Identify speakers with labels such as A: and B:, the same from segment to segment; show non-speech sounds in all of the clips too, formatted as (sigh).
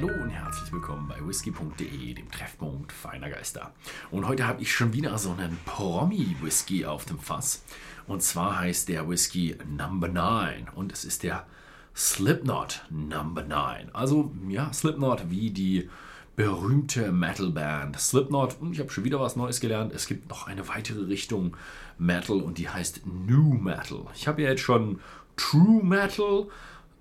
A: Hallo und herzlich willkommen bei whisky.de, dem Treffpunkt feiner Geister. Und heute habe ich schon wieder so einen Promi-Whisky auf dem Fass. Und zwar heißt der Whisky Number 9 und es ist der Slipknot Number 9. Also ja, Slipknot wie die berühmte Metal-Band Slipknot. Und ich habe schon wieder was Neues gelernt. Es gibt noch eine weitere Richtung Metal und die heißt New Metal. Ich habe ja jetzt schon True Metal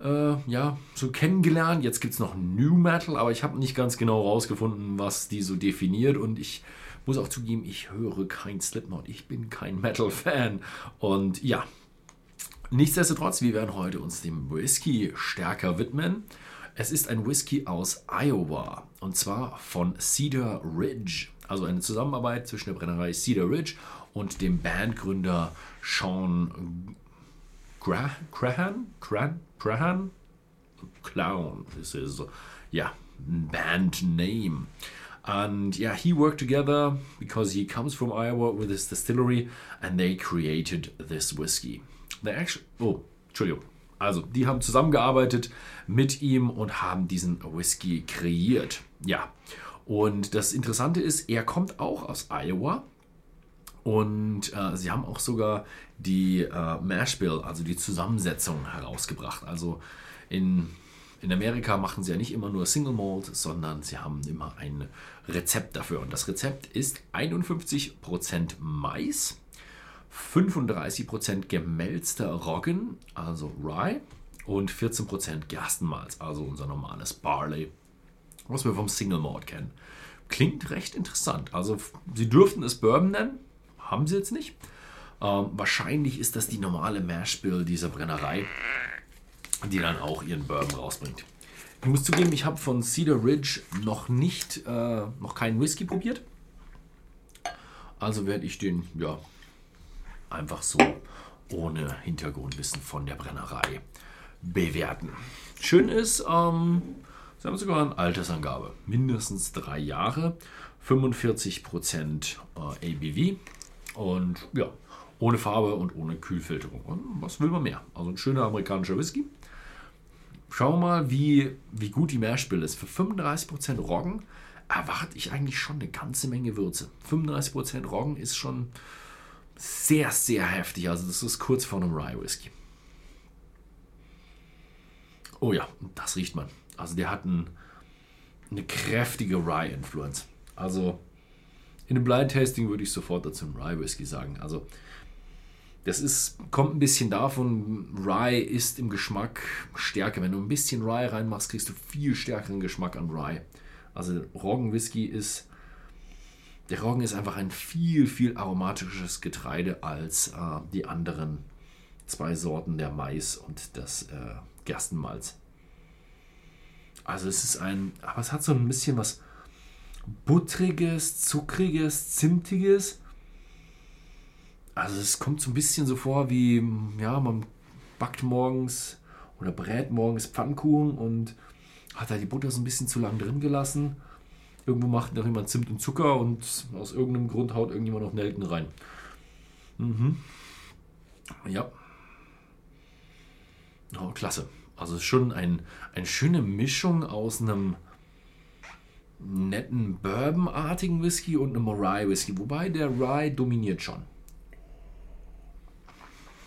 A: äh, ja, so kennengelernt. Jetzt gibt es noch New Metal, aber ich habe nicht ganz genau rausgefunden, was die so definiert. Und ich muss auch zugeben, ich höre kein Slipknot. Ich bin kein (laughs) Metal-Fan. Und ja, nichtsdestotrotz, wir werden heute uns dem Whisky stärker widmen. Es ist ein Whisky aus Iowa und zwar von Cedar Ridge. Also eine Zusammenarbeit zwischen der Brennerei Cedar Ridge und dem Bandgründer Sean Crahan? Cran Crahan? Clown. This is, yeah, band name. And yeah, he worked together because he comes from Iowa with his distillery and they created this whiskey. They actually, oh, Entschuldigung. Also, die haben zusammengearbeitet mit ihm und haben diesen Whisky kreiert. Ja. Und das Interessante ist, er kommt auch aus Iowa und äh, sie haben auch sogar die äh, Mash Bill, also die Zusammensetzung herausgebracht. Also in, in Amerika machen sie ja nicht immer nur Single Malt, sondern sie haben immer ein Rezept dafür. Und das Rezept ist 51% Mais, 35% gemälzter Roggen, also Rye, und 14% Gerstenmalz, also unser normales Barley, was wir vom Single Malt kennen. Klingt recht interessant. Also sie dürften es Bourbon nennen, haben sie jetzt nicht. Ähm, wahrscheinlich ist das die normale Mash Bill dieser Brennerei, die dann auch ihren Bourbon rausbringt. Ich muss zugeben, ich habe von Cedar Ridge noch nicht, äh, noch keinen Whisky probiert. Also werde ich den, ja, einfach so ohne Hintergrundwissen von der Brennerei bewerten. Schön ist, ähm, sie haben sogar eine Altersangabe. Mindestens drei Jahre, 45% äh, ABV. Und ja, ohne Farbe und ohne Kühlfilterung. Und was will man mehr? Also ein schöner amerikanischer Whisky. Schauen wir mal, wie, wie gut die Mashbill ist. Für 35% Roggen erwarte ich eigentlich schon eine ganze Menge Würze. 35% Roggen ist schon sehr, sehr heftig. Also das ist kurz vor einem Rye Whisky. Oh ja, das riecht man. Also der hat ein, eine kräftige Rye-Influence. Also in einem Blind Tasting würde ich sofort dazu einen Rye Whisky sagen. Also das ist, kommt ein bisschen davon, Rye ist im Geschmack stärker. Wenn du ein bisschen Rye reinmachst, kriegst du viel stärkeren Geschmack an Rye. Also Roggenwhisky ist, der Roggen ist einfach ein viel, viel aromatisches Getreide als äh, die anderen zwei Sorten, der Mais und das äh, Gerstenmalz. Also es ist ein, aber es hat so ein bisschen was buttriges, zuckriges, zimtiges. Also es kommt so ein bisschen so vor wie, ja, man backt morgens oder brät morgens Pfannkuchen und hat da die Butter so ein bisschen zu lang drin gelassen. Irgendwo macht noch jemand Zimt und Zucker und aus irgendeinem Grund haut irgendjemand noch Nelken rein. Mhm. Ja. Oh, klasse. Also schon ein, eine schöne Mischung aus einem netten Bourbon-artigen Whisky und einem Rye Whisky, wobei der Rye dominiert schon.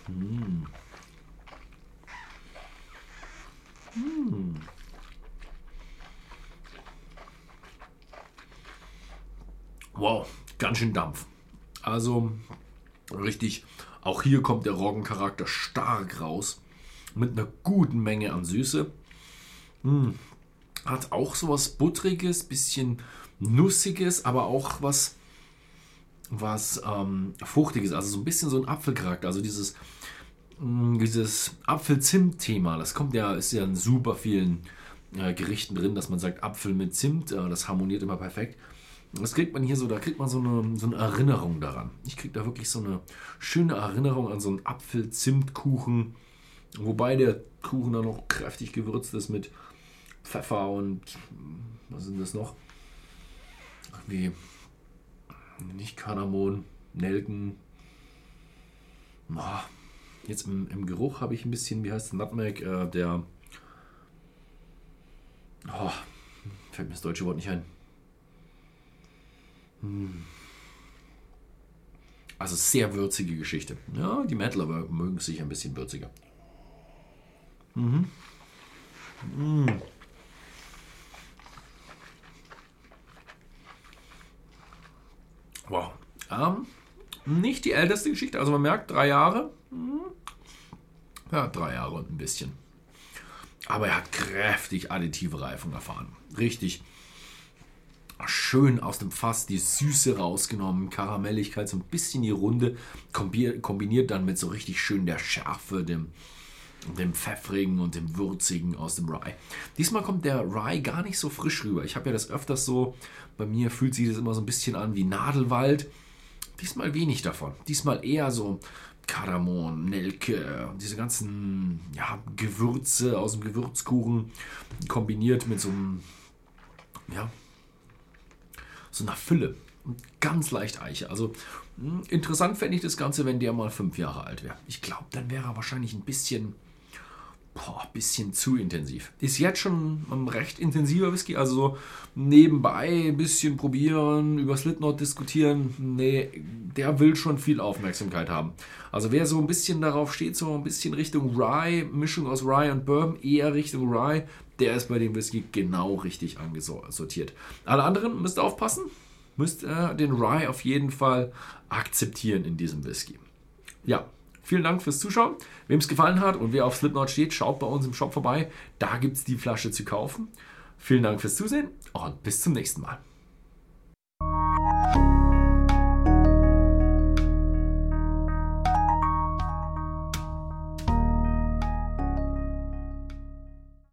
A: Hm. Hm. Wow, ganz schön Dampf. Also richtig, auch hier kommt der Roggencharakter stark raus. Mit einer guten Menge an Süße. Hm. Hat auch so was Buttriges, bisschen Nussiges, aber auch was, was ähm, Fruchtiges. Also so ein bisschen so ein Apfelcharakter. Also dieses, mh, mm, dieses Apfel-Zimt-Thema, das kommt ja, ist ja in super vielen äh, Gerichten drin, dass man sagt Apfel mit Zimt, äh, das harmoniert immer perfekt. Das kriegt man hier so, da kriegt man so eine, so eine Erinnerung daran. Ich kriege da wirklich so eine schöne Erinnerung an so einen Apfel-Zimt-Kuchen. Wobei der Kuchen dann noch kräftig gewürzt ist mit Pfeffer und was sind das noch? Wie nicht Kardamom, Nelken. Oh, jetzt im, im Geruch habe ich ein bisschen, wie heißt es, Nutmeg, äh, der oh, Fällt mir das deutsche Wort nicht ein. Hm. Also sehr würzige Geschichte. Ja, die Metaler mögen sich ein bisschen würziger. Mhm. Mhm. Wow. Ähm, nicht die älteste Geschichte, also man merkt, drei Jahre. Ja, drei Jahre und ein bisschen. Aber er hat kräftig additive Reifung erfahren. Richtig schön aus dem Fass die Süße rausgenommen, Karamelligkeit, so ein bisschen die Runde, kombiniert dann mit so richtig schön der Schärfe, dem, dem Pfeffrigen und dem Würzigen aus dem Rye. Diesmal kommt der Rye gar nicht so frisch rüber. Ich habe ja das öfters so, bei mir fühlt sich das immer so ein bisschen an wie Nadelwald. Diesmal wenig davon. Diesmal eher so Kardamom, Nelke, diese ganzen ja, Gewürze aus dem Gewürzkuchen kombiniert mit so einem, ja, so einer Fülle. Ganz leicht Eiche. Also hm, interessant fände ich das Ganze, wenn der mal fünf Jahre alt wäre. Ich glaube, dann wäre er wahrscheinlich ein bisschen boah, bisschen zu intensiv. Ist jetzt schon ein recht intensiver Whisky, also so nebenbei ein bisschen probieren, über Slipknot diskutieren. Nee, der will schon viel Aufmerksamkeit haben. Also wer so ein bisschen darauf steht, so ein bisschen Richtung Rye, Mischung aus Rye und Bourbon, eher Richtung Rye, der ist bei dem Whisky genau richtig angesortiert. Alle anderen müsst aufpassen, müsst äh, den Rye auf jeden Fall akzeptieren in diesem Whisky. Ja, Vielen Dank fürs Zuschauen. Wem es gefallen hat und wer auf Slipknot steht, schaut bei uns im Shop vorbei. Da gibt es die Flasche zu kaufen. Vielen Dank fürs Zusehen und bis zum nächsten Mal.